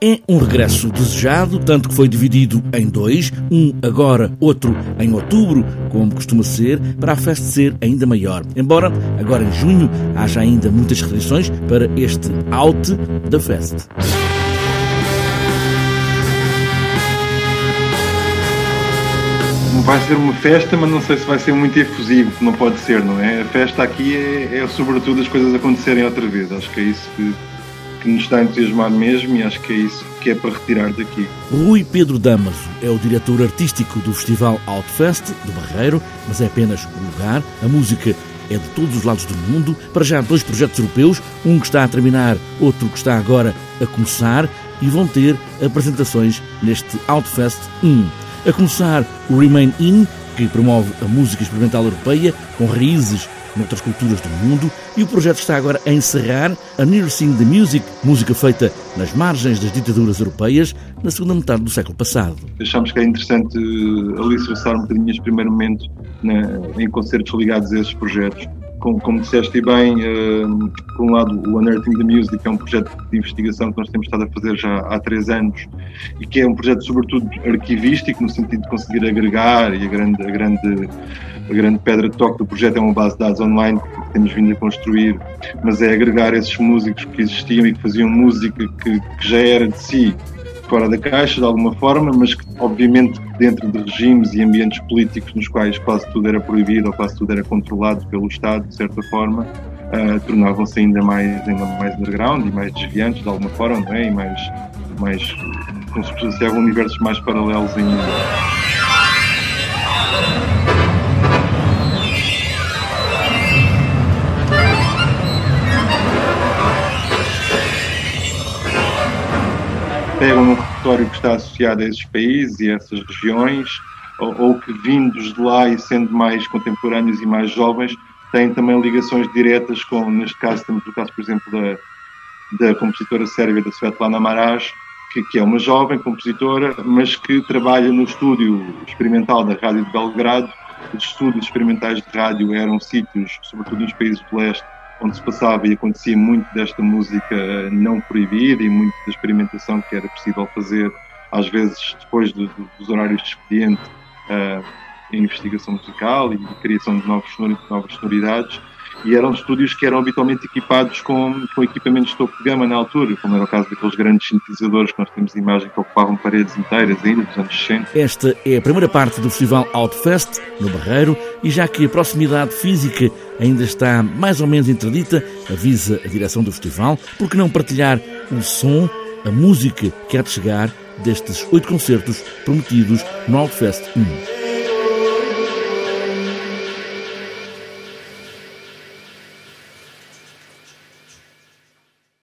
É um regresso desejado, tanto que foi dividido em dois, um agora, outro em outubro, como costuma ser, para a festa ser ainda maior. Embora agora em junho haja ainda muitas restrições para este out da festa. Vai ser uma festa, mas não sei se vai ser muito efusivo, não pode ser, não é? A festa aqui é, é sobretudo as coisas acontecerem outra vez. Acho que é isso que que nos está a entusiasmar mesmo e acho que é isso que é para retirar daqui. Rui Pedro Damaso é o diretor artístico do Festival Outfest do Barreiro, mas é apenas um lugar. A música é de todos os lados do mundo. Para já, dois projetos europeus, um que está a terminar, outro que está agora a começar, e vão ter apresentações neste Outfest 1. A começar o Remain In, que promove a música experimental europeia com raízes noutras culturas do mundo e o projeto está agora a encerrar a Nursing the Music, música feita nas margens das ditaduras europeias na segunda metade do século passado. Achamos que é interessante eh, alicerçar um bocadinho este primeiro momento na, em concertos ligados a esses projetos. Como, como disseste bem, uh, por um lado, o Unearthing the Music é um projeto de investigação que nós temos estado a fazer já há três anos e que é um projeto, sobretudo, arquivístico, no sentido de conseguir agregar e a grande, a grande a grande pedra de toque do projeto é uma base de dados online que temos vindo a construir, mas é agregar esses músicos que existiam e que faziam música que, que já era de si fora da caixa de alguma forma, mas que obviamente dentro de regimes e ambientes políticos nos quais quase tudo era proibido ou quase tudo era controlado pelo Estado, de certa forma, uh, tornavam-se ainda mais, ainda mais underground e mais desviantes de alguma forma, não é? E mais, mais fosse universos mais paralelos ainda. Pegam no repertório que está associado a esses países e a essas regiões, ou, ou, que vindos de lá e sendo mais contemporâneos e mais jovens, têm também ligações diretas com, neste caso, temos o caso, por exemplo, da, da compositora sérvia da Svetlana Maraj, que, que, é uma jovem compositora, mas que trabalha no estúdio experimental da Rádio de Belgrado. Os estúdios experimentais de rádio eram sítios, sobretudo nos países do leste, onde se passava e acontecia muito desta música não proibida e muito da experimentação que era possível fazer, às vezes depois do, do, dos horários de expediente, uh, em investigação musical e criação de novos, novas sonoridades e eram estúdios que eram habitualmente equipados com, com equipamentos de topo de gama na altura, como era o caso daqueles grandes sintetizadores que nós temos imagem que ocupavam paredes inteiras ainda dos anos 60. Esta é a primeira parte do festival Outfest, no Barreiro, e já que a proximidade física ainda está mais ou menos interdita, avisa a direção do festival, por que não partilhar o som, a música que há de chegar destes oito concertos prometidos no Outfest 1.